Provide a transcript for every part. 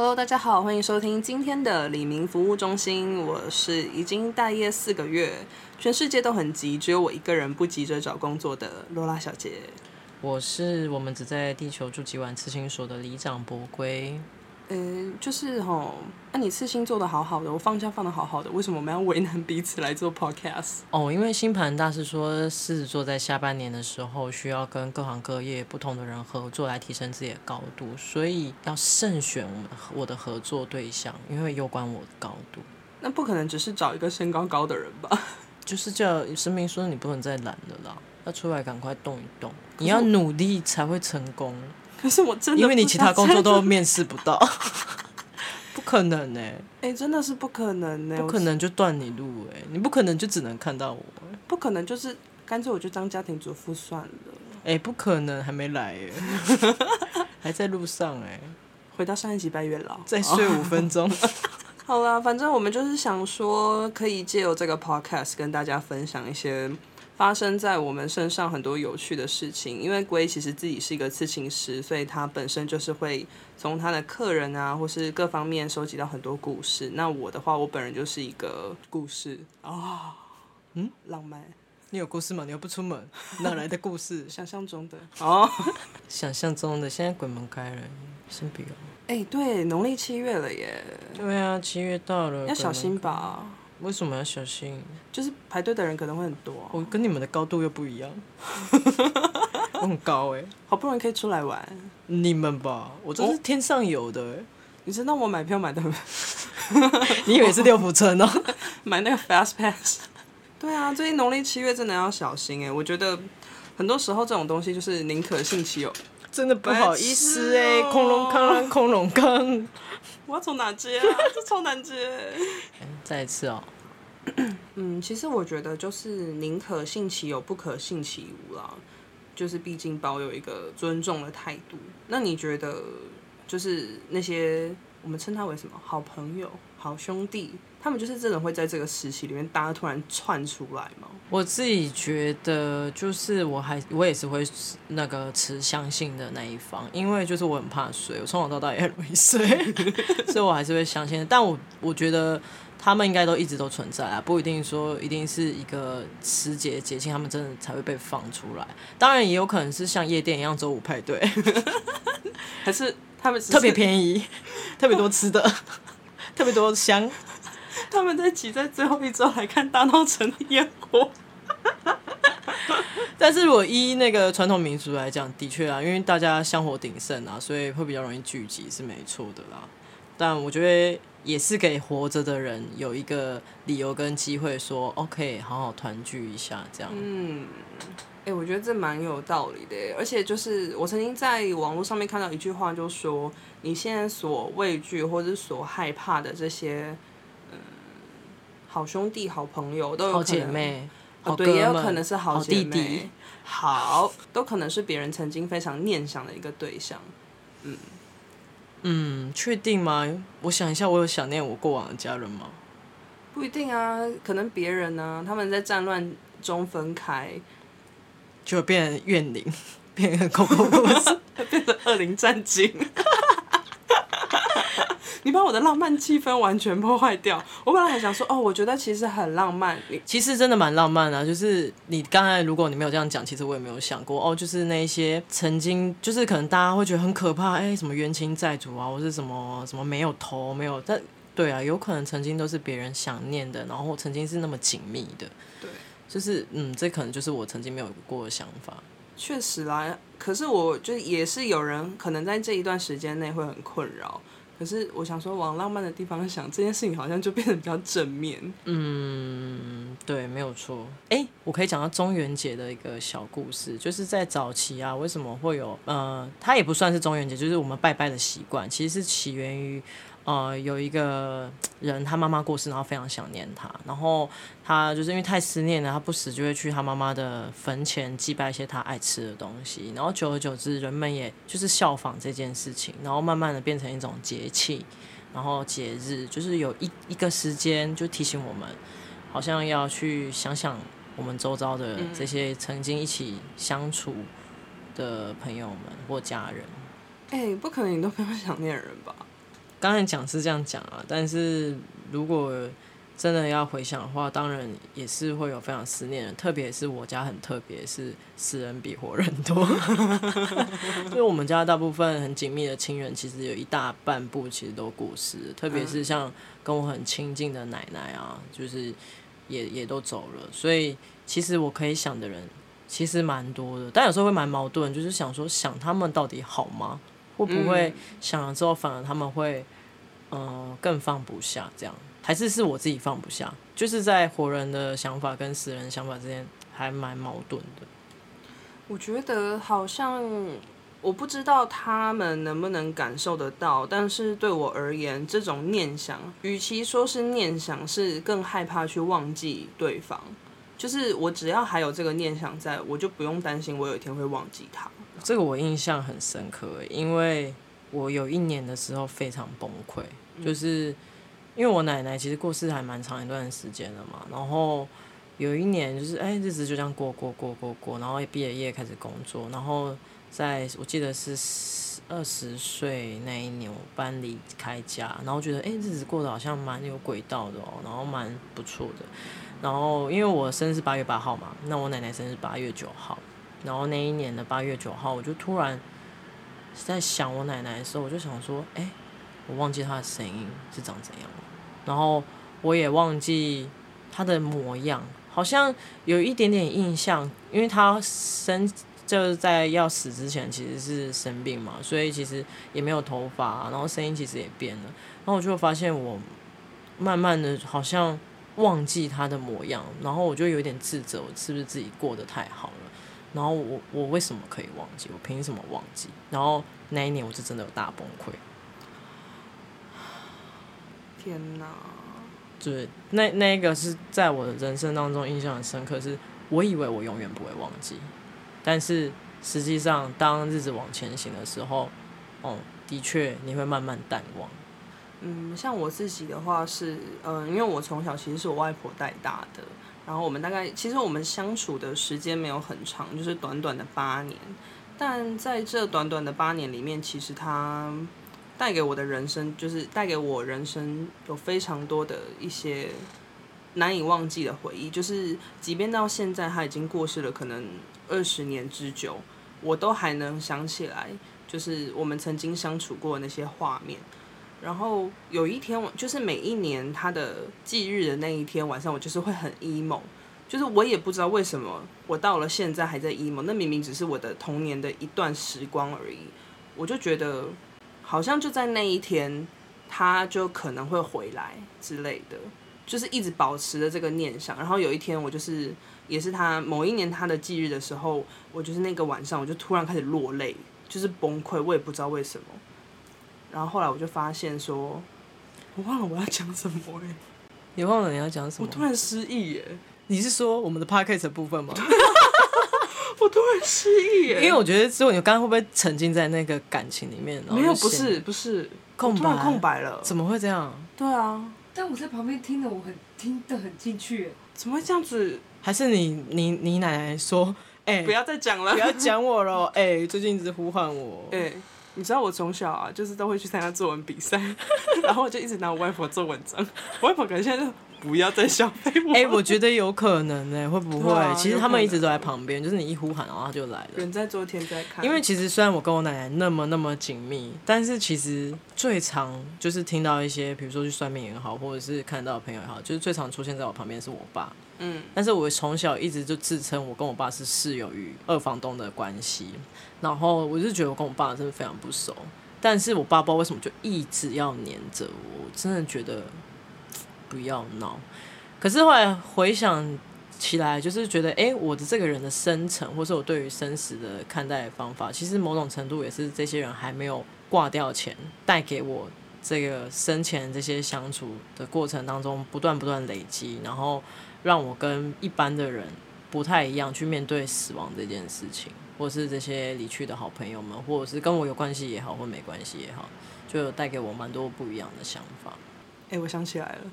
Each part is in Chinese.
Hello，大家好，欢迎收听今天的李明服务中心。我是已经待业四个月，全世界都很急，只有我一个人不急着找工作的罗拉小姐。我是我们只在地球住几晚刺青所的李长伯龟。呃，就是吼，那、啊、你刺青做的好好的，我放假放的好好的，为什么我们要 为难彼此来做 podcast？哦，因为星盘大师说，狮子座在下半年的时候需要跟各行各业不同的人合作来提升自己的高度，所以要慎选我们我的合作对象，因为有关我的高度。那不可能只是找一个身高高的人吧？就是叫声明说你不能再懒了啦，要出来赶快动一动，你要努力才会成功。可是我真的，因为你其他工作都面试不到，不可能呢、欸。哎、欸，真的是不可能呢、欸，不可能就断你路哎、欸，你不可能就只能看到我、欸，不可能就是干脆我就当家庭主妇算了。哎、欸，不可能，还没来哎、欸，还在路上哎、欸，回到上一集拜月老，再睡五分钟。好啦，反正我们就是想说，可以借由这个 podcast 跟大家分享一些。发生在我们身上很多有趣的事情，因为龟其实自己是一个刺青师，所以他本身就是会从他的客人啊，或是各方面收集到很多故事。那我的话，我本人就是一个故事啊、哦，嗯，浪漫。你有故事吗？你又不出门，哪来的故事？想象中的哦，想象中的。现在鬼门开了，先不要。哎、欸，对，农历七月了耶。对啊，七月到了，要小心吧。为什么要小心？就是排队的人可能会很多、啊。我跟你们的高度又不一样，我很高哎、欸，好不容易可以出来玩。你们吧，我这是天上有的、欸。你知道我买票买的？你以为是六福村哦？买那个 fast pass。对啊，最近农历七月真的要小心哎、欸。我觉得很多时候这种东西就是宁可信其有。真的不好意思哎、欸，恐龙康，恐龙康。我要从哪接啊？这超难接、欸。再一次哦。嗯，其实我觉得就是宁可信其有，不可信其无啦。就是毕竟保有一个尊重的态度。那你觉得，就是那些我们称他为什么好朋友、好兄弟？他们就是真的会在这个时期里面，大家突然窜出来吗？我自己觉得，就是我还我也是会那个持相信的那一方，因为就是我很怕水，我从小到大也很容易睡，所以我还是会相信。但我我觉得他们应该都一直都存在啊，不一定说一定是一个时节节庆，他们真的才会被放出来。当然也有可能是像夜店一样周五派对，还是他们特别便宜，特别多吃的，特别多香。他们在挤在最后一周来看大闹城的烟火，但是我依那个传统民俗来讲，的确啊，因为大家香火鼎盛啊，所以会比较容易聚集，是没错的啦。但我觉得也是给活着的人有一个理由跟机会说，OK，好好团聚一下，这样。嗯，哎、欸，我觉得这蛮有道理的，而且就是我曾经在网络上面看到一句话，就说你现在所畏惧或者所害怕的这些。好兄弟、好朋友都有可能，好姐妹，哦，对，也有可能是好姐妹、好弟弟，好，都可能是别人曾经非常念想的一个对象。嗯嗯，确定吗？我想一下，我有想念我过往的家人吗？不一定啊，可能别人呢、啊，他们在战乱中分开，就变成怨灵，变成恐怖故事，变成恶灵战警。你把我的浪漫气氛完全破坏掉。我本来还想说，哦，我觉得其实很浪漫。其实真的蛮浪漫的啊，就是你刚才如果你没有这样讲，其实我也没有想过哦，就是那些曾经，就是可能大家会觉得很可怕，哎，什么冤亲债主啊，或是什么什么没有头没有，但对啊，有可能曾经都是别人想念的，然后曾经是那么紧密的。对，就是嗯，这可能就是我曾经没有过的想法。确实啦，可是我就也是有人可能在这一段时间内会很困扰。可是我想说，往浪漫的地方想，这件事情好像就变得比较正面。嗯，对，没有错。哎、我可以讲到中元节的一个小故事，就是在早期啊，为什么会有呃，它也不算是中元节，就是我们拜拜的习惯，其实是起源于。呃，有一个人，他妈妈过世，然后非常想念他，然后他就是因为太思念了，他不时就会去他妈妈的坟前祭拜一些他爱吃的东西，然后久而久之，人们也就是效仿这件事情，然后慢慢的变成一种节气，然后节日，就是有一一个时间就提醒我们，好像要去想想我们周遭的这些曾经一起相处的朋友们或家人。哎、不可能你都没有想念人吧？刚才讲是这样讲啊，但是如果真的要回想的话，当然也是会有非常思念的。特别是我家很特别，是死人比活人多。因为我们家大部分很紧密的亲人，其实有一大半部其实都过世。特别是像跟我很亲近的奶奶啊，就是也也都走了。所以其实我可以想的人其实蛮多的，但有时候会蛮矛盾，就是想说想他们到底好吗？会不会想了之后反而他们会嗯、呃、更放不下这样？还是是我自己放不下，就是在活人的想法跟死人的想法之间还蛮矛盾的。我觉得好像我不知道他们能不能感受得到，但是对我而言，这种念想，与其说是念想，是更害怕去忘记对方。就是我只要还有这个念想在，我就不用担心我有一天会忘记他。这个我印象很深刻，因为我有一年的时候非常崩溃，就是。因为我奶奶其实过世还蛮长一段时间的嘛，然后有一年就是哎日子就这样过过过过过，然后毕了业开始工作，然后在我记得是二十岁那一年我搬离开家，然后觉得哎日子过得好像蛮有轨道的哦，然后蛮不错的，然后因为我生日是八月八号嘛，那我奶奶生日八月九号，然后那一年的八月九号我就突然在想我奶奶的时候，我就想说哎我忘记她的声音是长怎样了。然后我也忘记她的模样，好像有一点点印象，因为她生就是在要死之前其实是生病嘛，所以其实也没有头发，然后声音其实也变了。然后我就发现我慢慢的好像忘记她的模样，然后我就有点自责，我是不是自己过得太好了？然后我我为什么可以忘记？我凭什么忘记？然后那一年我就真的有大崩溃。天呐，对，那那个是在我的人生当中印象很深刻，是我以为我永远不会忘记，但是实际上当日子往前行的时候，哦，的确你会慢慢淡忘。嗯，像我自己的话是，嗯、呃，因为我从小其实是我外婆带大的，然后我们大概其实我们相处的时间没有很长，就是短短的八年，但在这短短的八年里面，其实他。带给我的人生，就是带给我人生有非常多的一些难以忘记的回忆。就是即便到现在他已经过世了，可能二十年之久，我都还能想起来，就是我们曾经相处过的那些画面。然后有一天，就是每一年他的忌日的那一天晚上，我就是会很 emo，就是我也不知道为什么，我到了现在还在 emo。那明明只是我的童年的一段时光而已，我就觉得。好像就在那一天，他就可能会回来之类的，就是一直保持着这个念想。然后有一天，我就是也是他某一年他的忌日的时候，我就是那个晚上，我就突然开始落泪，就是崩溃，我也不知道为什么。然后后来我就发现说，我忘了我要讲什么哎，你忘了你要讲什么？我突然失忆耶！你是说我们的 podcast 的部分吗？我突然失忆耶，因为我觉得之后你刚刚会不会沉浸在那个感情里面？没有，不是，不是空白，空白了。怎么会这样？对啊，但我在旁边听的，我很听得很进去。怎么会这样子？还是你你你奶奶说，哎、欸，不要再讲了，不要讲我了，哎、欸，最近一直呼唤我。哎、欸，你知道我从小啊，就是都会去参加作文比赛，然后我就一直拿我外婆做文章。我外婆可能现在就。不要再消费我。哎、欸，我觉得有可能呢、欸，会不会？啊、其实他们一直都在旁边，就是你一呼喊，然后他就来了。人在昨天在看。因为其实虽然我跟我奶奶那么那么紧密，但是其实最常就是听到一些，比如说去算命也好，或者是看到朋友也好，就是最常出现在我旁边是我爸。嗯。但是我从小一直就自称我跟我爸是室友与二房东的关系，然后我就觉得我跟我爸真的非常不熟，但是我爸不知道为什么就一直要黏着我，我真的觉得。不要闹，可是后来回想起来，就是觉得，哎、我的这个人的生辰，或是我对于生死的看待方法，其实某种程度也是这些人还没有挂掉前，带给我这个生前这些相处的过程当中，不断不断累积，然后让我跟一般的人不太一样，去面对死亡这件事情，或是这些离去的好朋友们，或者是跟我有关系也好，或没关系也好，就带给我蛮多不一样的想法。哎、我想起来了。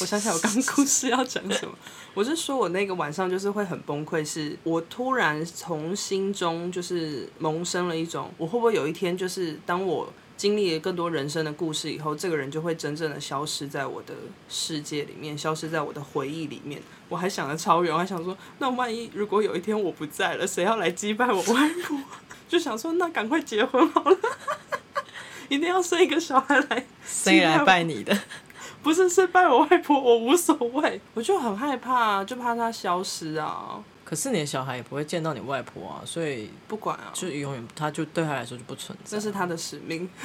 我想想，我刚故事要讲什么？我是说我那个晚上就是会很崩溃，是我突然从心中就是萌生了一种，我会不会有一天就是当我经历了更多人生的故事以后，这个人就会真正的消失在我的世界里面，消失在我的回忆里面。我还想得超远，我还想说，那万一如果有一天我不在了，谁要来祭拜我外婆？就想说，那赶快结婚好了，一定要生一个小孩来，谁来拜你的？不是，是拜我外婆，我无所谓，我就很害怕，就怕他消失啊。可是你的小孩也不会见到你外婆啊，所以不管啊，就永远他就对他来说就不存在。这是他的使命。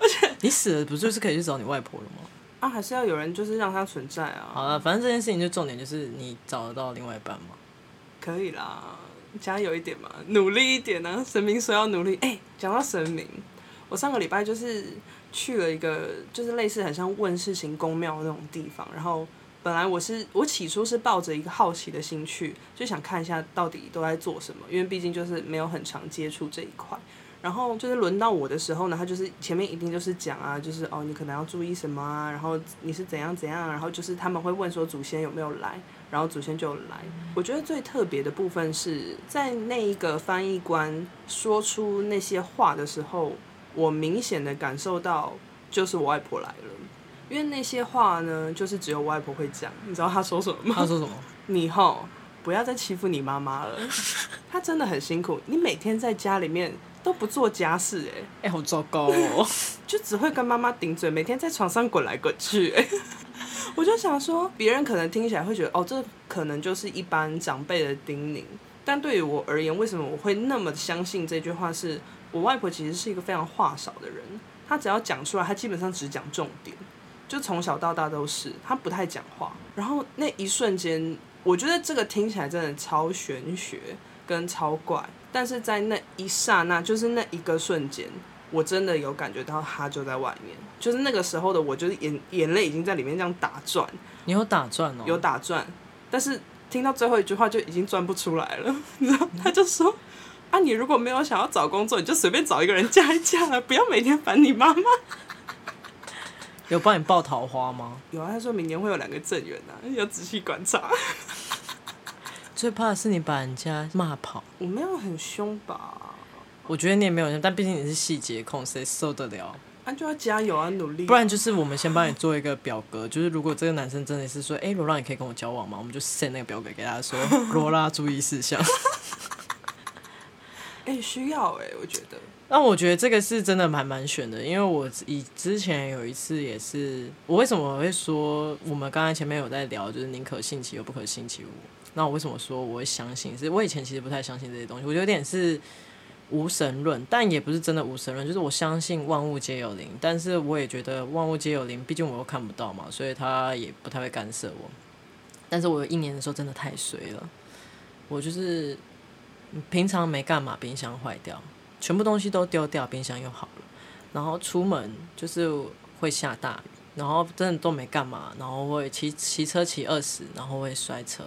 而且你死了不就是可以去找你外婆了吗？啊，还是要有人就是让他存在啊。好了，反正这件事情就重点就是你找得到另外一半吗？可以啦，加油一点嘛，努力一点呢、啊。神明说要努力。哎、欸，讲到神明，我上个礼拜就是去了一个就是类似很像问事情宫庙那种地方，然后。本来我是我起初是抱着一个好奇的心去，就想看一下到底都在做什么，因为毕竟就是没有很常接触这一块。然后就是轮到我的时候呢，他就是前面一定就是讲啊，就是哦你可能要注意什么啊，然后你是怎样怎样，然后就是他们会问说祖先有没有来，然后祖先就来。我觉得最特别的部分是在那一个翻译官说出那些话的时候，我明显的感受到就是我外婆来了。因为那些话呢，就是只有我外婆会讲。你知道她说什么吗？她说什么？你吼，不要再欺负你妈妈了。她真的很辛苦，你每天在家里面都不做家事，欸，哎，哎，好糟糕哦，就只会跟妈妈顶嘴，每天在床上滚来滚去，欸。我就想说，别人可能听起来会觉得，哦，这可能就是一般长辈的叮咛。但对于我而言，为什么我会那么相信这句话是？是我外婆其实是一个非常话少的人，她只要讲出来，她基本上只讲重点。就从小到大都是，她不太讲话。然后那一瞬间，我觉得这个听起来真的超玄学跟超怪。但是在那一刹那，就是那一个瞬间，我真的有感觉到他就在外面。就是那个时候的我，就是眼眼泪已经在里面这样打转。你有打转哦？有打转，但是听到最后一句话就已经转不出来了。你知道，他就说：“啊，你如果没有想要找工作，你就随便找一个人嫁一嫁了，不要每天烦你妈妈。”有帮你报桃花吗？有啊，他说明年会有两个正缘啊，要仔细观察。最怕的是你把人家骂跑。我没有很凶吧？我觉得你也没有，但毕竟你是细节控，谁受得了？那、啊、就要加油啊，努力、啊。不然就是我们先帮你做一个表格，就是如果这个男生真的是说，哎、欸，罗拉，你可以跟我交往吗？我们就 send 那个表格给他说，罗拉注意事项。哎、需要哎、我觉得。那我觉得这个是真的蛮蛮选的，因为我以之前有一次也是，我为什么会说我们刚才前面有在聊，就是宁可信其有，不可信其无。那我为什么说我会相信？是我以前其实不太相信这些东西，我觉得有点是无神论，但也不是真的无神论，就是我相信万物皆有灵，但是我也觉得万物皆有灵，毕竟我又看不到嘛，所以他也不太会干涉我。但是我有一年的时候真的太衰了，我就是平常没干嘛，冰箱坏掉。全部东西都丢掉，冰箱又好了。然后出门就是会下大雨，然后真的都没干嘛，然后会骑骑车骑二十，然后会摔车，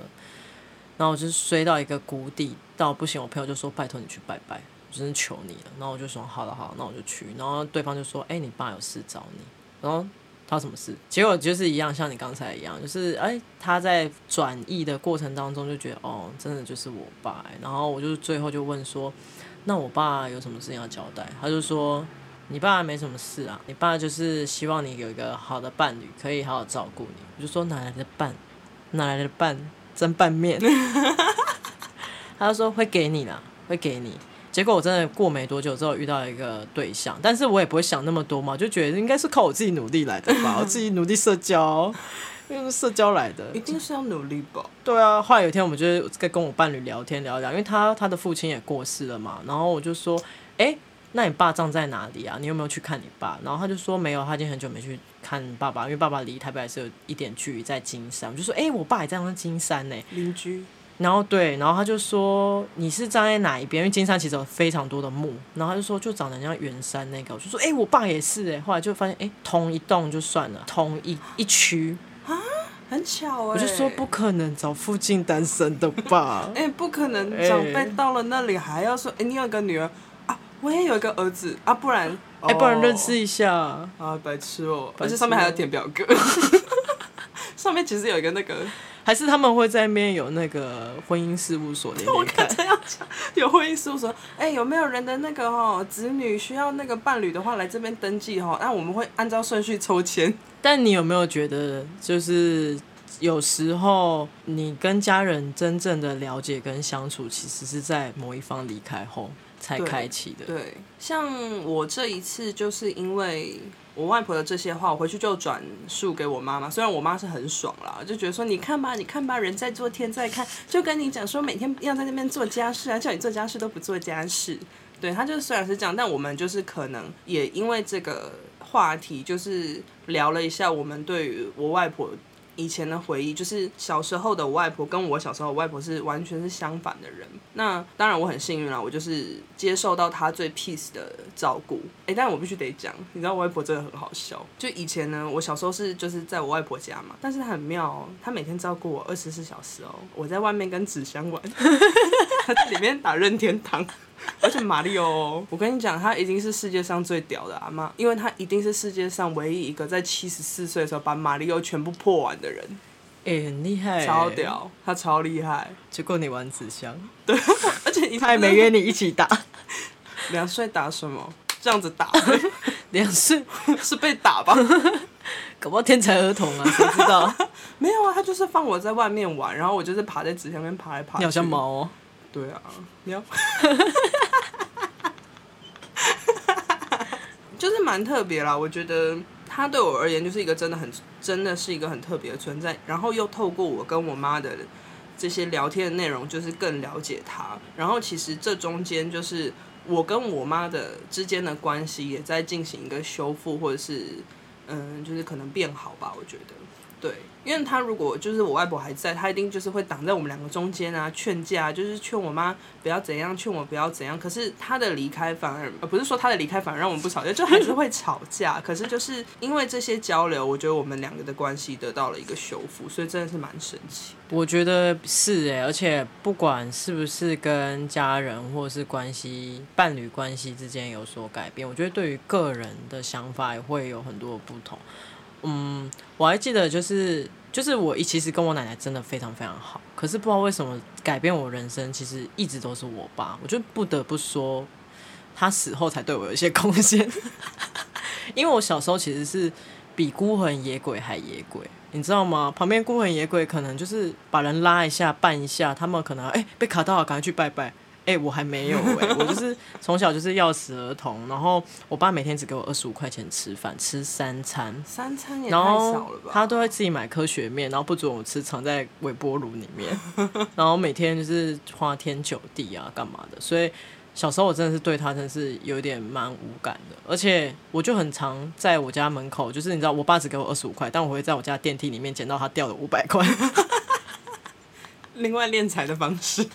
然后我就摔到一个谷底，到不行，我朋友就说拜托你去拜拜，我真是求你了。然后我就说好了好了，那我就去。然后对方就说，哎，你爸有事找你。然后他什么事？结果就是一样，像你刚才一样，就是哎他在转译的过程当中就觉得哦，真的就是我爸。然后我就最后就问说。那我爸有什么事情要交代？他就说：“你爸没什么事啊，你爸就是希望你有一个好的伴侣，可以好好照顾你。”我就说：“哪来的伴？哪来的伴？蒸拌面。”他就说：“会给你啦，会给你。”结果我真的过没多久之后遇到一个对象，但是我也不会想那么多嘛，就觉得应该是靠我自己努力来的吧，我自己努力社交。因为是社交来的，一定是要努力吧。对啊，后来有一天我们就在跟我伴侣聊天聊一聊，因为他他的父亲也过世了嘛，然后我就说，哎、欸，那你爸葬在哪里啊？你有没有去看你爸？然后他就说没有，他已经很久没去看爸爸，因为爸爸离台北还是有一点距离，在金山。我就说，哎、欸，我爸也葬在金山呢，邻居。然后对，然后他就说你是站在哪一边？因为金山其实有非常多的墓，然后他就说就长得像圆山那个，我就说，哎、欸，我爸也是哎。后来就发现，哎、欸，同一栋就算了，同一一区啊。很巧哎、欸，我就说不可能找附近单身的吧？哎、欸，不可能 长辈到了那里还要说，哎、欸，你有一个女儿啊，我也有一个儿子啊，不然，哎、欸，不然认识一下啊，白痴哦、喔，而且上面还要填表格，上面其实有一个那个还是他们会在那边有那个婚姻事务所的？我刚才要讲有婚姻事务所，哎、欸，有没有人的那个哦，子女需要那个伴侣的话，来这边登记哈，那我们会按照顺序抽签。但你有没有觉得，就是有时候你跟家人真正的了解跟相处，其实是在某一方离开后才开启的对。对，像我这一次就是因为。我外婆的这些话，我回去就转述给我妈妈。虽然我妈是很爽啦，就觉得说，你看吧，你看吧，人在做天在看，就跟你讲说，每天要在那边做家事啊，叫你做家事都不做家事。对，她就虽然是这样，但我们就是可能也因为这个话题，就是聊了一下我们对于我外婆。以前的回忆就是小时候的我外婆跟我小时候的外婆是完全是相反的人。那当然我很幸运啦，我就是接受到她最 peace 的照顾。哎，但我必须得讲，你知道我外婆真的很好笑。就以前呢，我小时候是就是在我外婆家嘛，但是她很妙哦，她每天照顾我二十四小时哦。我在外面跟纸箱玩，她在里面打任天堂。而且马里奥，我跟你讲，他已经是世界上最屌的阿妈，因为他一定是世界上唯一一个在七十四岁的时候把马里奥全部破完的人。哎、欸，很厉害，超屌，他超厉害。结果你玩纸箱，对，而且他还没约你一起打。两岁打什么？这样子打？两岁是被打吧？搞不好天才儿童啊，谁知道？没有啊，他就是放我在外面玩，然后我就是爬在纸箱边爬来爬去。你好像猫哦。对啊，你要，就是蛮特别啦。我觉得他对我而言就是一个真的很，真的是一个很特别的存在。然后又透过我跟我妈的这些聊天的内容，就是更了解他。然后其实这中间就是我跟我妈的之间的关系也在进行一个修复，或者是嗯，就是可能变好吧。我觉得。对，因为他如果就是我外婆还在，他一定就是会挡在我们两个中间啊，劝架，就是劝我妈不要怎样，劝我不要怎样。可是他的离开反而，呃，不是说他的离开反而让我们不吵架，就还是会吵架。可是就是因为这些交流，我觉得我们两个的关系得到了一个修复，所以真的是蛮神奇。我觉得是哎，而且不管是不是跟家人或是关系、伴侣关系之间有所改变，我觉得对于个人的想法也会有很多不同。嗯，我还记得，就是就是我一其实跟我奶奶真的非常非常好，可是不知道为什么改变我人生，其实一直都是我爸。我就不得不说，他死后才对我有一些贡献。因为我小时候其实是比孤魂野鬼还野鬼，你知道吗？旁边孤魂野鬼可能就是把人拉一下、绊一下，他们可能哎、被卡到了，赶快去拜拜。哎、欸，我还没有哎、欸，我就是 从小就是要死儿童，然后我爸每天只给我二十五块钱吃饭，吃三餐，三餐也太少了吧？他都会自己买科学面，然后不准我吃，藏在微波炉里面，然后每天就是花天酒地啊，干嘛的？所以小时候我真的是对他真的是有点蛮无感的，而且我就很常在我家门口，就是你知道，我爸只给我二十五块，但我会在我家电梯里面捡到他掉的五百块，另外敛财的方式。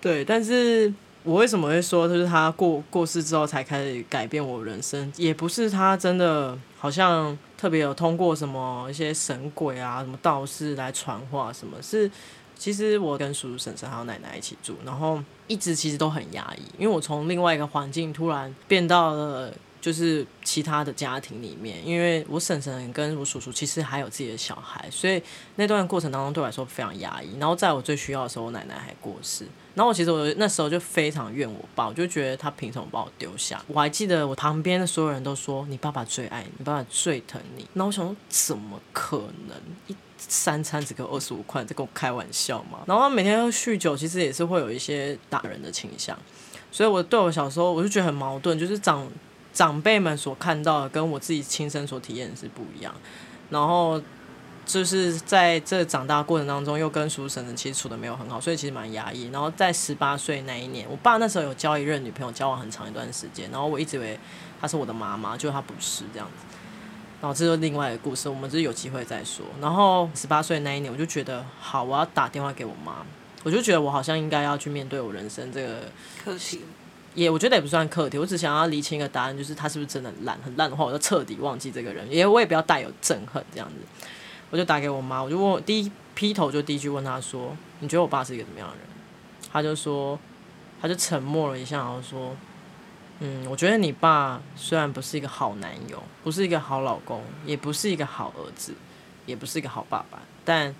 对，但是我为什么会说，就是他过过世之后才开始改变我人生，也不是他真的好像特别有通过什么一些神鬼啊、什么道士来传话什么，是其实我跟叔叔、婶婶还有奶奶一起住，然后一直其实都很压抑，因为我从另外一个环境突然变到了。就是其他的家庭里面，因为我婶婶跟我叔叔其实还有自己的小孩，所以那段过程当中对我来说非常压抑。然后在我最需要的时候，我奶奶还过世。然后我其实我那时候就非常怨我爸，我就觉得他凭什么把我丢下？我还记得我旁边的所有人都说你爸爸最爱你，爸爸最疼你。那我想说，怎么可能？一三餐只给二十五块，在跟我开玩笑吗？然后他每天都酗酒，其实也是会有一些打人的倾向。所以我对我小时候，我就觉得很矛盾，就是长。长辈们所看到的跟我自己亲身所体验的是不一样，然后就是在这长大过程当中，又跟叔婶婶其实处得没有很好，所以其实蛮压抑。然后在十八岁那一年，我爸那时候有交一任女朋友，交往很长一段时间，然后我一直以为她是我的妈妈，就她不是这样子。然后这就是另外一个故事，我们就是有机会再说。然后十八岁那一年，我就觉得好，我要打电话给我妈，我就觉得我好像应该要去面对我人生这个课题。也我觉得也不算课题，我只想要厘清一个答案，就是他是不是真的烂，很烂的话，我就彻底忘记这个人，也我也不要带有憎恨这样子。我就打给我妈，我就问第一劈头就第一句问他说：“你觉得我爸是一个怎么样的人？”他就说，他就沉默了一下，然后说：“嗯，我觉得你爸虽然不是一个好男友，不是一个好老公，也不是一个好儿子，也不是一个好爸爸，但。”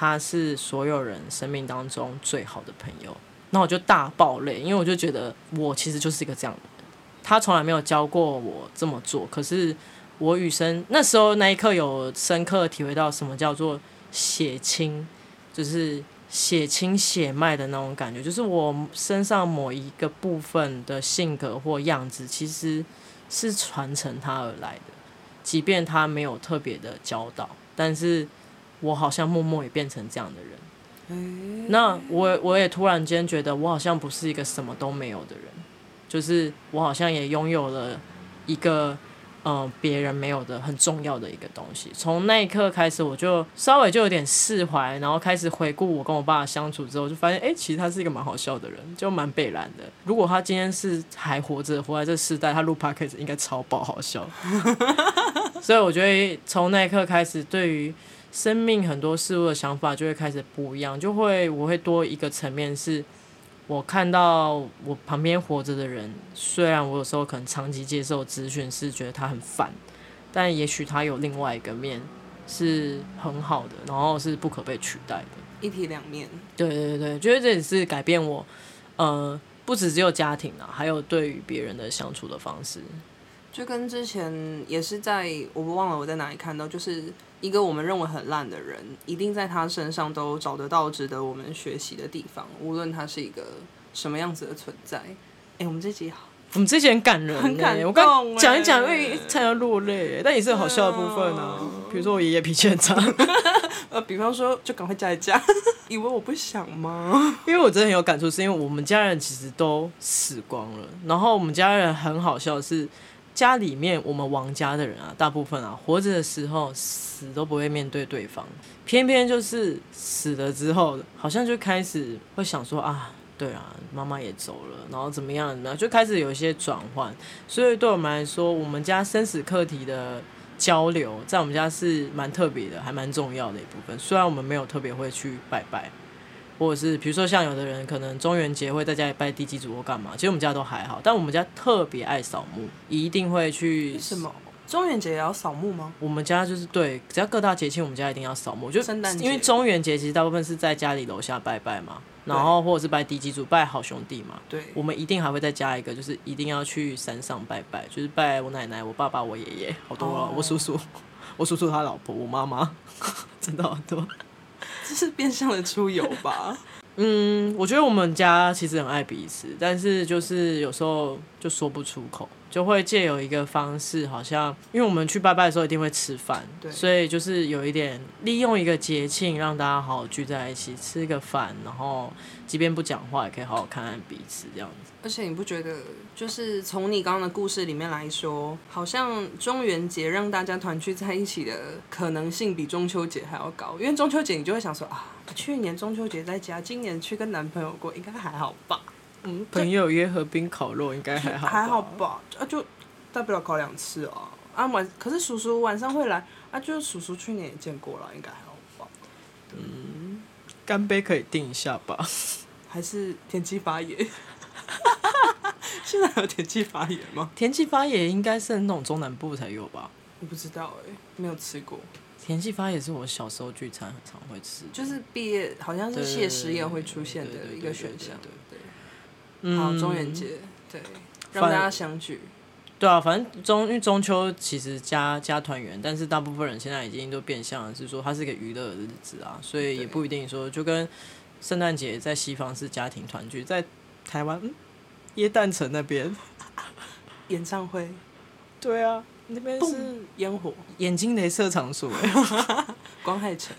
他是所有人生命当中最好的朋友。那我就大爆泪，因为我就觉得我其实就是一个这样的人。他从来没有教过我这么做，可是我与生那时候那一刻有深刻体会到什么叫做血亲，就是血亲血脉的那种感觉，就是我身上某一个部分的性格或样子，其实是传承他而来的。即便他没有特别的教导，但是我好像默默也变成这样的人。那我我也突然间觉得，我好像不是一个什么都没有的人，就是我好像也拥有了一个嗯别人没有的很重要的一个东西。从那一刻开始，我就稍微就有点释怀，然后开始回顾我跟我爸相处之后，就发现哎、其实他是一个蛮好笑的人，就蛮北烂的。如果他今天是还活着，活在这世代，他录 p o d c a s 应该超爆好笑。所以我觉得从那一刻开始，对于生命很多事物的想法就会开始不一样，就会我会多一个层面，是我看到我旁边活着的人，虽然我有时候可能长期接受咨询是觉得他很烦，但也许他有另外一个面是很好的，然后是不可被取代的，一体两面。对对对，觉得这也是改变我，呃，不只只有家庭啊，还有对于别人的相处的方式。就跟之前也是在，我不忘了我在哪里看到，就是一个我们认为很烂的人，一定在他身上都找得到值得我们学习的地方，无论他是一个什么样子的存在。哎、欸，我们这集好，我们这集很感人、欸，很感动、欸。我刚讲一讲，会差点落泪，但也是很好笑的部分呢、啊。比如说我爷爷脾气很差，呃，比方说就赶快加一加，以为我不想吗？因为我真的很有感触，是因为我们家人其实都死光了，然后我们家人很好笑的是。家里面，我们王家的人啊，大部分啊，活着的时候死都不会面对对方，偏偏就是死了之后，好像就开始会想说啊，对啊，妈妈也走了，然后怎么样呢？就开始有一些转换。所以对我们来说，我们家生死课题的交流，在我们家是蛮特别的，还蛮重要的一部分。虽然我们没有特别会去拜拜。或者是比如说像有的人可能中元节会在家里拜地基主或干嘛，其实我们家都还好，但我们家特别爱扫墓，一定会去。什么？中元节也要扫墓吗？我们家就是对，只要各大节庆，我们家一定要扫墓。就因为中元节其实大部分是在家里楼下拜拜嘛，然后或者是拜地基主、拜好兄弟嘛。对。我们一定还会再加一个，就是一定要去山上拜拜，就是拜我奶奶、我爸爸、我爷爷，好多了，oh. 我叔叔、我叔叔他老婆、我妈妈，真的好多。这是变相的出游吧？嗯，我觉得我们家其实很爱彼此，但是就是有时候就说不出口。就会借有一个方式，好像因为我们去拜拜的时候一定会吃饭，对，所以就是有一点利用一个节庆，让大家好好聚在一起吃个饭，然后即便不讲话，也可以好好看看彼此这样子。而且你不觉得，就是从你刚刚的故事里面来说，好像中元节让大家团聚在一起的可能性比中秋节还要高？因为中秋节你就会想说啊，去年中秋节在家，今年去跟男朋友过，应该还好吧？嗯，朋友约河边烤肉应该还好，还好吧？啊，就大不了烤两次哦。啊晚，可是叔叔晚上会来啊，就叔叔去年也见过了，应该还好吧？嗯，干杯可以定一下吧？还是田鸡发野？现在有田鸡发炎吗？田鸡发炎应该是那种中南部才有吧？我不知道哎、欸，没有吃过。田鸡发也是我小时候聚餐很常会吃，就是毕业好像是谢师宴会出现的一个选项，对对。嗯、好，中元节对，让大家相聚。对啊，反正中因为中秋其实加加团圆，但是大部分人现在已经都变相是说它是一个娱乐的日子啊，所以也不一定说就跟圣诞节在西方是家庭团聚，在台湾嗯，耶诞城那边。演唱会，对啊，那边是烟火，眼睛镭射场所，光害城。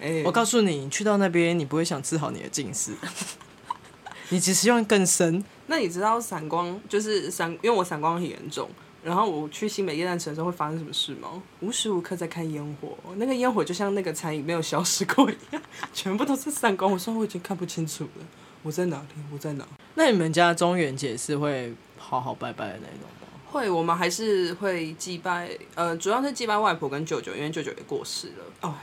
哎、欸，我告诉你，你去到那边，你不会想治好你的近视。你只希望更深。那你知道散光就是散，因为我散光很严重。然后我去新北夜诞城的时候会发生什么事吗？无时无刻在看烟火，那个烟火就像那个残影没有消失过一样，全部都是散光。我说我已经看不清楚了，我在哪里？我在哪？那你们家中元节是会好好拜拜的那种吗？会，我们还是会祭拜，呃，主要是祭拜外婆跟舅舅，因为舅舅也过世了。哦，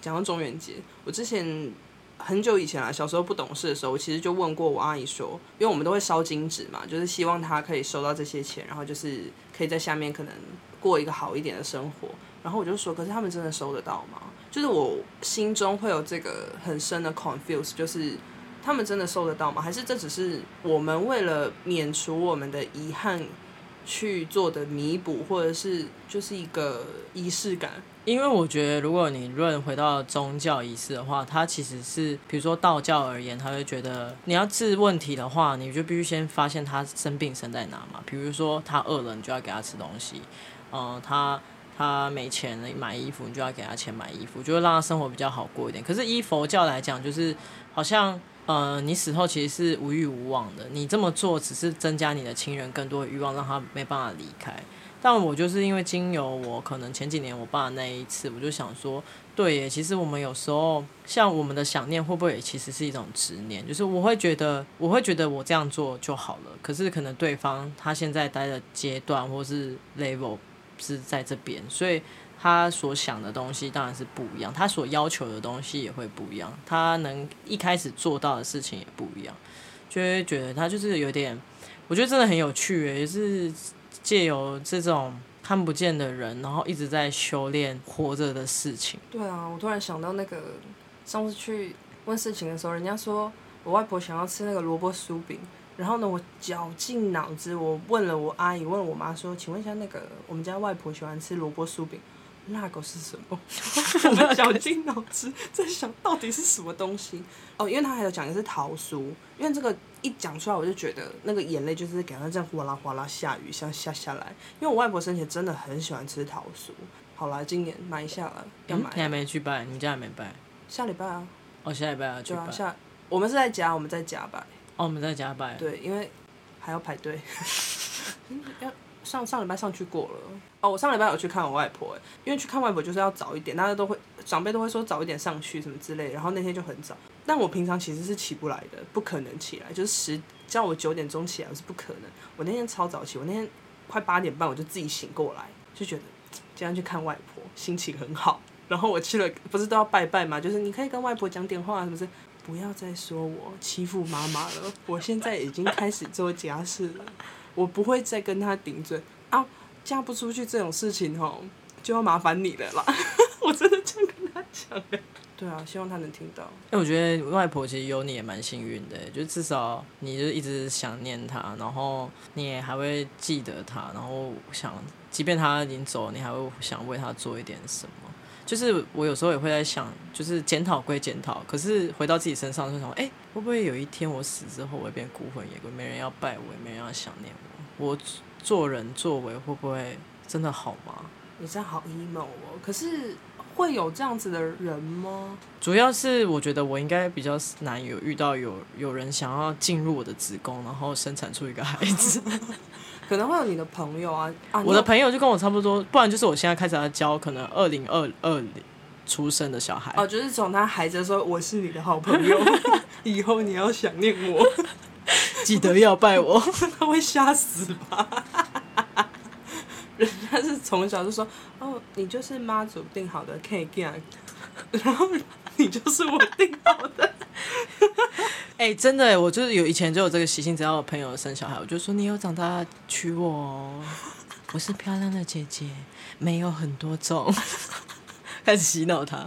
讲到中元节，我之前。很久以前啊，小时候不懂事的时候，我其实就问过我阿姨说，因为我们都会烧金纸嘛，就是希望她可以收到这些钱，然后就是可以在下面可能过一个好一点的生活。然后我就说，可是他们真的收得到吗？就是我心中会有这个很深的 confuse，就是他们真的收得到吗？还是这只是我们为了免除我们的遗憾去做的弥补，或者是就是一个仪式感？因为我觉得，如果你论回到宗教仪式的话，它其实是，比如说道教而言，他会觉得你要治问题的话，你就必须先发现他生病生在哪嘛。比如说他饿了，你就要给他吃东西。嗯、他他没钱买衣服，你就要给他钱买衣服，就会让他生活比较好过一点。可是依佛教来讲，就是好像，呃，你死后其实是无欲无望的，你这么做只是增加你的亲人更多的欲望，让他没办法离开。但我就是因为经由我可能前几年我爸那一次，我就想说，对耶，其实我们有时候像我们的想念，会不会也其实是一种执念？就是我会觉得，我会觉得我这样做就好了。可是可能对方他现在待的阶段或是 level 是在这边，所以他所想的东西当然是不一样，他所要求的东西也会不一样，他能一开始做到的事情也不一样，就会觉得他就是有点，我觉得真的很有趣耶，也是。借由这种看不见的人，然后一直在修炼活着的事情。对啊，我突然想到那个上次去问事情的时候，人家说我外婆想要吃那个萝卜酥饼，然后呢，我绞尽脑汁，我问了我阿姨，问我妈说，请问一下那个我们家外婆喜欢吃萝卜酥饼。那个是什么？我们绞尽脑汁在想到底是什么东西哦，因为他还有讲的是桃酥，因为这个一讲出来我就觉得那个眼泪就是感觉这样哗啦哗啦下雨，像下下来。因为我外婆生前真的很喜欢吃桃酥。好啦，今年买下了，要买。你还没去拜？你们家还没拜？下礼拜啊。哦，下礼拜啊去拜。对啊，下我们是在家，我们在家拜。哦，我们在家拜。对，因为还要排队。要。上上礼拜上去过了哦，我上礼拜有去看我外婆，因为去看外婆就是要早一点，大家都会长辈都会说早一点上去什么之类，然后那天就很早，但我平常其实是起不来的，不可能起来，就是十叫我九点钟起来我是不可能，我那天超早起，我那天快八点半我就自己醒过来，就觉得今天去看外婆心情很好，然后我去了不是都要拜拜吗？就是你可以跟外婆讲点话，是不是？不要再说我欺负妈妈了，我现在已经开始做家事了。我不会再跟他顶嘴啊，嫁不出去这种事情吼，就要麻烦你了啦。我真的这样跟他讲。对啊，希望他能听到。哎，我觉得外婆其实有你也蛮幸运的，就至少你就一直想念他，然后你也还会记得他，然后想，即便他已经走，你还会想为他做一点什么。就是我有时候也会在想，就是检讨归检讨，可是回到自己身上就想，哎、欸，会不会有一天我死之后，我会变孤魂野鬼，没人要拜我，也没人要想念我，我做人作为会不会真的好吗？你这样好 emo 哦，可是会有这样子的人吗？主要是我觉得我应该比较难有遇到有有人想要进入我的子宫，然后生产出一个孩子。可能会有你的朋友啊，啊我的朋友就跟我差不多，不然就是我现在开始要教可能二零二二出生的小孩。哦，就是从他孩子说我是你的好朋友，以后你要想念我，记得要拜我，他会吓死吧？人家是从小就说哦，你就是妈祖定好的 K 然后你就是我定好的。哎、欸，真的，我就是有以前就有这个习性，只要我朋友生小孩，我就说你有长大娶我哦，我是漂亮的姐姐，没有很多种，开始洗脑他。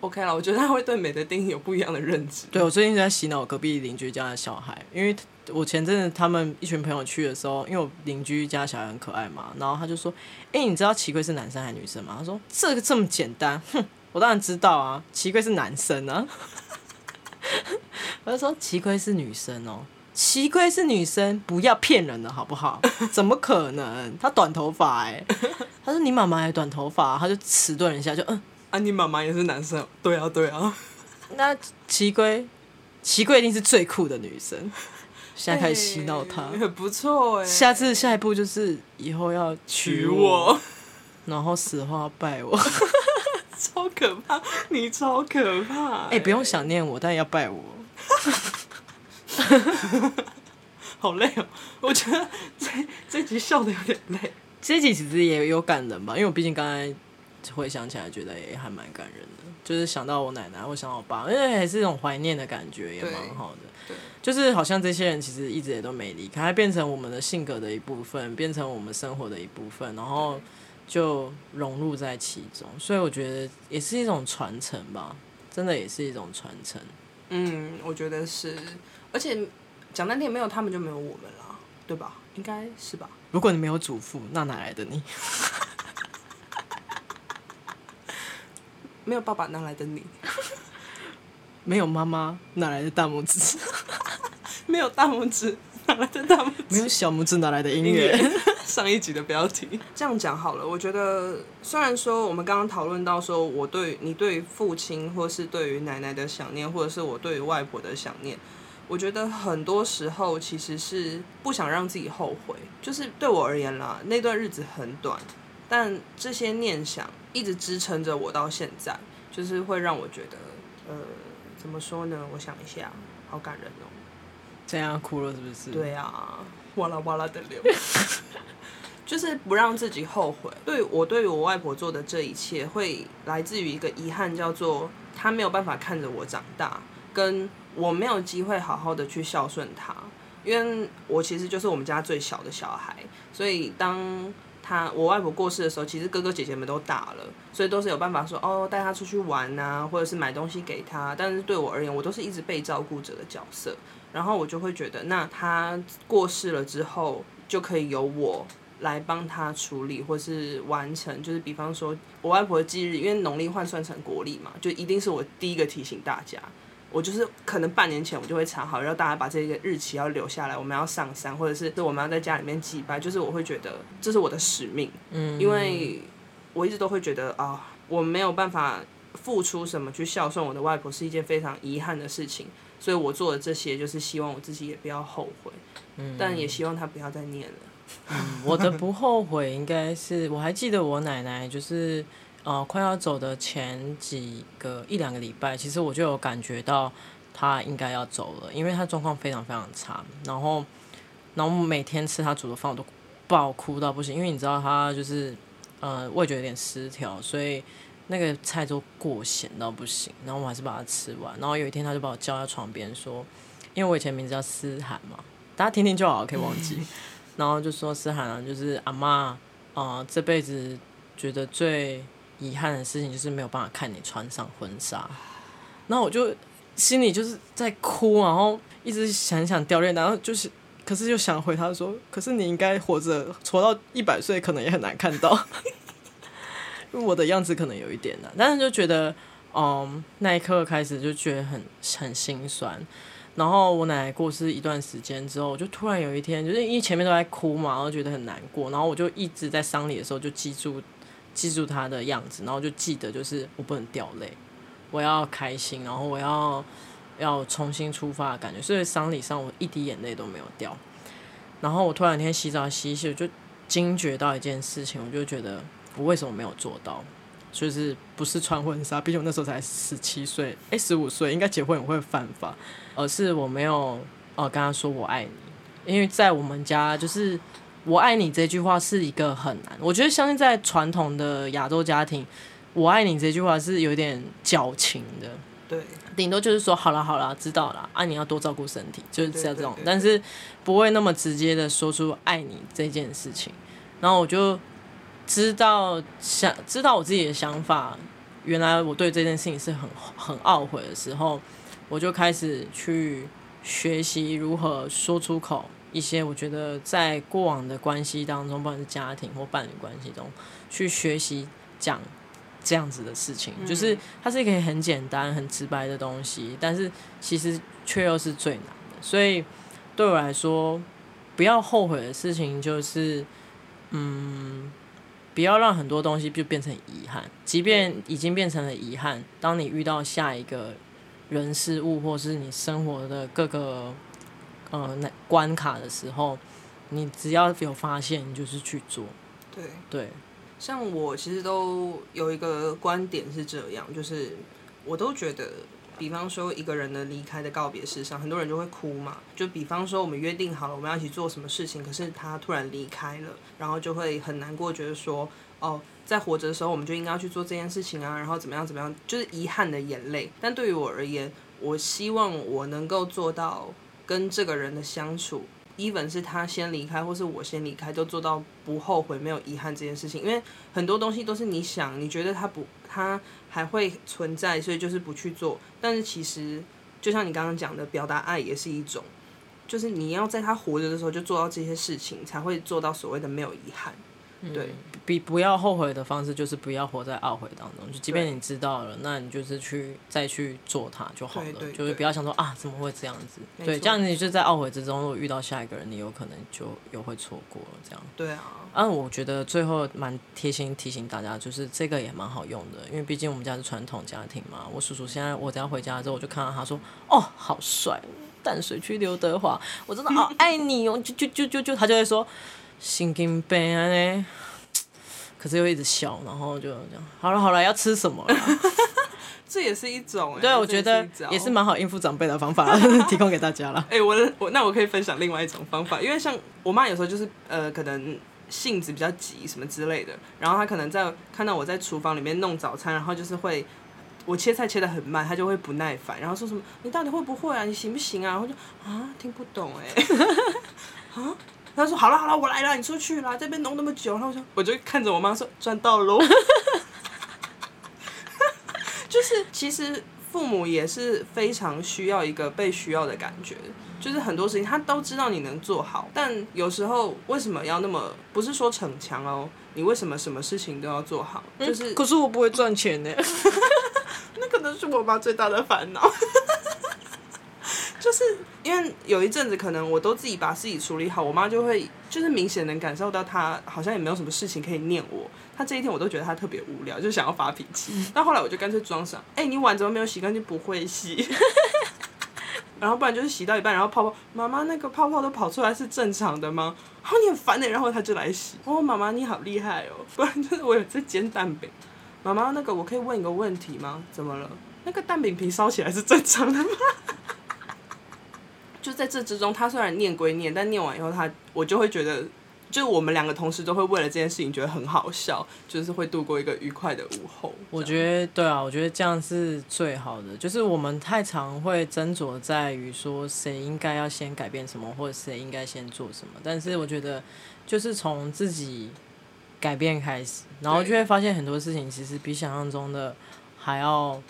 OK 了，我觉得他会对美的定义有不一样的认知。对，我最近在洗脑隔壁邻居家的小孩，因为我前阵子他们一群朋友去的时候，因为我邻居家小孩很可爱嘛，然后他就说：“哎、欸，你知道奇龟是男生还是女生吗？”他说：“这个这么简单，哼，我当然知道啊，奇龟是男生啊。”我就说奇龟是女生哦，奇龟是女生，不要骗人了好不好？怎么可能？她短头发哎，他说你妈妈也短头发，他就迟钝一下就嗯，啊你妈妈也是男生，对啊对啊，那奇龟，奇龟一定是最酷的女生，现在开始洗脑她，欸，很不错哎，下次下一步就是以后要娶我，我。然后死后要拜我。超可怕！你超可怕！哎、欸，不用想念我，但要拜我。好累哦，我觉得这这集笑的有点累。这集其实也有感人吧，因为我毕竟刚才回想起来，觉得也还蛮感人的。就是想到我奶奶，我想到我爸，因为还是一种怀念的感觉，也蛮好的。就是好像这些人其实一直也都没离开，变成我们的性格的一部分，变成我们生活的一部分，然后。就融入在其中，所以我觉得也是一种传承吧，真的也是一种传承。嗯，我觉得是，而且讲难听，没有他们就没有我们了，对吧？应该是吧？如果你没有祖父，那哪来的你？没有爸爸，哪来的你？没有妈妈，哪来的大拇指？没有大拇指，哪来的大拇指？没有小拇指，哪来的音乐？上一集的标题这样讲好了。我觉得，虽然说我们刚刚讨论到说，我对你对父亲，或是对于奶奶的想念，或者是我对于外婆的想念，我觉得很多时候其实是不想让自己后悔。就是对我而言啦，那段日子很短，但这些念想一直支撑着我到现在，就是会让我觉得，呃，怎么说呢？我想一下，好感人哦。这样哭了是不是？对啊，哇啦哇啦的流。就是不让自己后悔。对我对于我外婆做的这一切，会来自于一个遗憾，叫做她没有办法看着我长大，跟我没有机会好好的去孝顺她。因为我其实就是我们家最小的小孩，所以当她我外婆过世的时候，其实哥哥姐姐们都大了，所以都是有办法说哦带她出去玩啊，或者是买东西给她。但是对我而言，我都是一直被照顾者的角色。然后我就会觉得，那她过世了之后，就可以由我。来帮他处理或是完成，就是比方说，我外婆的忌日，因为农历换算成国历嘛，就一定是我第一个提醒大家。我就是可能半年前我就会查好，让大家把这个日期要留下来，我们要上山，或者是我们要在家里面祭拜，就是我会觉得这是我的使命。嗯，因为我一直都会觉得啊，我没有办法付出什么去孝顺我的外婆，是一件非常遗憾的事情。所以我做的这些，就是希望我自己也不要后悔，嗯，但也希望他不要再念了。嗯，我的不后悔应该是，我还记得我奶奶就是，呃，快要走的前几个一两个礼拜，其实我就有感觉到她应该要走了，因为她状况非常非常差，然后，然后每天吃她煮的饭我都爆哭到不行，因为你知道她就是，呃，味觉有点失调，所以那个菜都过咸到不行，然后我还是把它吃完，然后有一天她就把我叫在床边说，因为我以前名字叫思涵嘛，大家听听就好，可以忘记。然后就说思涵啊，就是阿妈，啊、呃，这辈子觉得最遗憾的事情就是没有办法看你穿上婚纱。然后我就心里就是在哭，然后一直想想掉泪，然后就是，可是又想回他说，可是你应该活着，活到一百岁可能也很难看到，因为我的样子可能有一点难，但是就觉得，嗯，那一刻开始就觉得很很心酸。然后我奶奶过世一段时间之后，我就突然有一天，就是因为前面都在哭嘛，然后觉得很难过，然后我就一直在丧礼的时候就记住记住她的样子，然后就记得就是我不能掉泪，我要开心，然后我要要重新出发的感觉，所以丧礼上我一滴眼泪都没有掉。然后我突然间洗澡洗一洗，我就惊觉到一件事情，我就觉得我为什么没有做到？就是不是穿婚纱，毕竟我那时候才十七岁，哎，十五岁应该结婚也会犯法，而是我没有呃跟他说我爱你，因为在我们家就是我爱你这句话是一个很难，我觉得相信在传统的亚洲家庭，我爱你这句话是有点矫情的，对，顶多就是说好了好了，知道了，啊你要多照顾身体，就是这样这种，但是不会那么直接的说出爱你这件事情，然后我就。知道想知道我自己的想法，原来我对这件事情是很很懊悔的时候，我就开始去学习如何说出口一些我觉得在过往的关系当中，不管是家庭或伴侣关系中，去学习讲这样子的事情，嗯、就是它是一个很简单、很直白的东西，但是其实却又是最难的。所以对我来说，不要后悔的事情就是，嗯。不要让很多东西就变成遗憾，即便已经变成了遗憾，当你遇到下一个人事物，或是你生活的各个呃关卡的时候，你只要有发现，你就是去做。对对，像我其实都有一个观点是这样，就是我都觉得。比方说一个人的离开的告别式上，很多人就会哭嘛。就比方说我们约定好了我们要一起做什么事情，可是他突然离开了，然后就会很难过，觉得说哦，在活着的时候我们就应该要去做这件事情啊，然后怎么样怎么样，就是遗憾的眼泪。但对于我而言，我希望我能够做到跟这个人的相处，even 是他先离开，或是我先离开，都做到不后悔、没有遗憾这件事情。因为很多东西都是你想，你觉得他不，他还会存在，所以就是不去做。但是其实，就像你刚刚讲的，表达爱也是一种，就是你要在他活着的时候就做到这些事情，才会做到所谓的没有遗憾。对，嗯、比不要后悔的方式就是不要活在懊悔当中。就即便你知道了，那你就是去再去做它就好了。对对对，就是不要想说啊，怎么会这样子？对，这样你就在懊悔之中，如果遇到下一个人，你有可能就又会错过了。这样。对啊。啊，我觉得最后蛮贴心提醒大家，就是这个也蛮好用的，因为毕竟我们家是传统家庭嘛。我叔叔现在我等下回家之后，我就看到他说：“哦，好帅，淡水区刘德华，我真的好爱你哦。”就就就就就他就会说。心经病啊呢，可是又一直笑，然后就这样。好了好了，要吃什么了？这也是一种、欸，对，我觉得也是蛮好应付长辈的方法，提供给大家了。哎、欸，我我那我可以分享另外一种方法，因为像我妈有时候就是呃，可能性子比较急什么之类的，然后她可能在看到我在厨房里面弄早餐，然后就是会我切菜切的很慢，她就会不耐烦，然后说什么你到底会不会啊？你行不行啊？然后就啊听不懂哎、欸，啊。他说：“好了好了，我来了，你出去啦，这边弄那么久。”然后我就我就看着我妈说：“赚到喽！” 就是其实父母也是非常需要一个被需要的感觉，就是很多事情他都知道你能做好，但有时候为什么要那么不是说逞强哦？你为什么什么事情都要做好？就是、嗯、可是我不会赚钱呢，那可能是我妈最大的烦恼。就是因为有一阵子，可能我都自己把自己处理好，我妈就会就是明显能感受到她好像也没有什么事情可以念我。她这一天我都觉得她特别无聊，就想要发脾气。但后来我就干脆装傻，哎、欸，你碗怎么没有洗干净？不会洗。然后不然就是洗到一半，然后泡泡，妈妈那个泡泡都跑出来是正常的吗？然后你很烦的，然后她就来洗。哦，妈妈你好厉害哦。不然就是我有在煎蛋饼，妈妈那个我可以问一个问题吗？怎么了？那个蛋饼皮烧起来是正常的吗？就在这之中，他虽然念归念，但念完以后他，我就会觉得，就我们两个同事都会为了这件事情觉得很好笑，就是会度过一个愉快的午后。我觉得对啊，我觉得这样是最好的。就是我们太常会斟酌在于说谁应该要先改变什么，或者谁应该先做什么。但是我觉得，就是从自己改变开始，然后就会发现很多事情其实比想象中的还要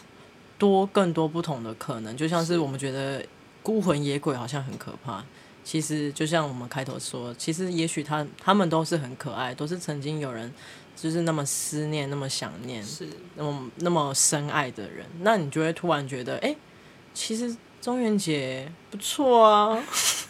多更多不同的可能。就像是我们觉得。孤魂野鬼好像很可怕，其实就像我们开头说，其实也许他他们都是很可爱，都是曾经有人就是那么思念、那么想念、是。那么那么深爱的人，那你就会突然觉得，哎、欸，其实中元节不错啊。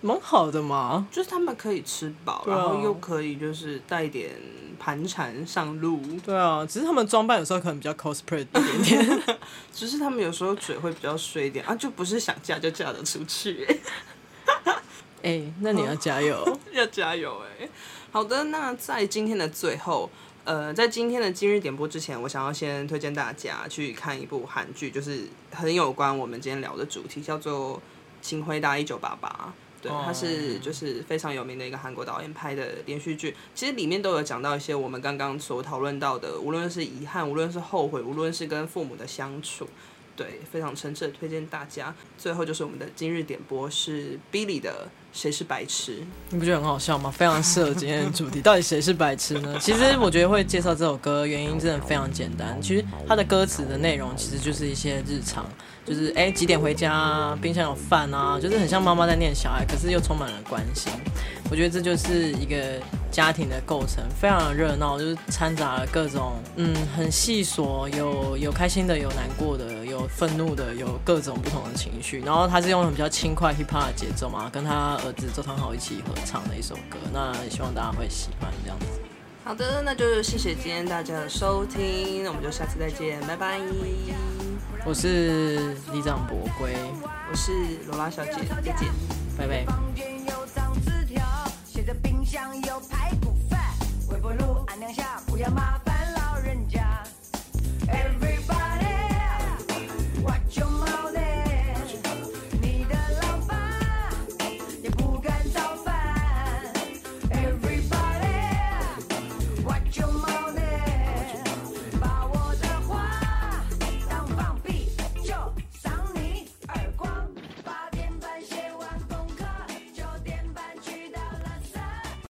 蛮好的嘛，就是他们可以吃饱，啊，然后又可以就是带点盘缠上路。对啊，只是他们装扮有时候可能比较 cosplay 一点点，只是他们有时候嘴会比较衰一点啊，就不是想嫁就嫁得出去。哎、欸，那你要加油，哦、要加油哎、欸！好的，那在今天的最后，呃，在今天的今日点播之前，我想要先推荐大家去看一部韩剧，就是很有关我们今天聊的主题，叫做《请回答一九八八》。对，他是就是非常有名的一个韩国导演拍的连续剧，其实里面都有讲到一些我们刚刚所讨论到的，无论是遗憾，无论是后悔，无论是跟父母的相处，对，非常诚挚的推荐大家。最后就是我们的今日点播是 Billy 的。谁是白痴？你不觉得很好笑吗？非常适合今天的主题。到底谁是白痴呢？其实我觉得会介绍这首歌，原因真的非常简单。其实它的歌词的内容其实就是一些日常，就是哎、几点回家啊，冰箱有饭啊，就是很像妈妈在念小孩，可是又充满了关心。我觉得这就是一个家庭的构成，非常的热闹，就是掺杂了各种嗯很细琐，有有开心的，有难过的，有愤怒的，有各种不同的情绪。然后他是用很比较轻快 hip hop 的节奏嘛，跟他儿子周汤豪一起合唱的一首歌。那也希望大家会喜欢这样子。好的，那就是谢谢今天大家的收听，那我们就下次再见，拜拜。我是李长博龟，我是罗拉小姐，再见，拜拜。冰箱有排骨饭，微波炉按两下，不要麻烦。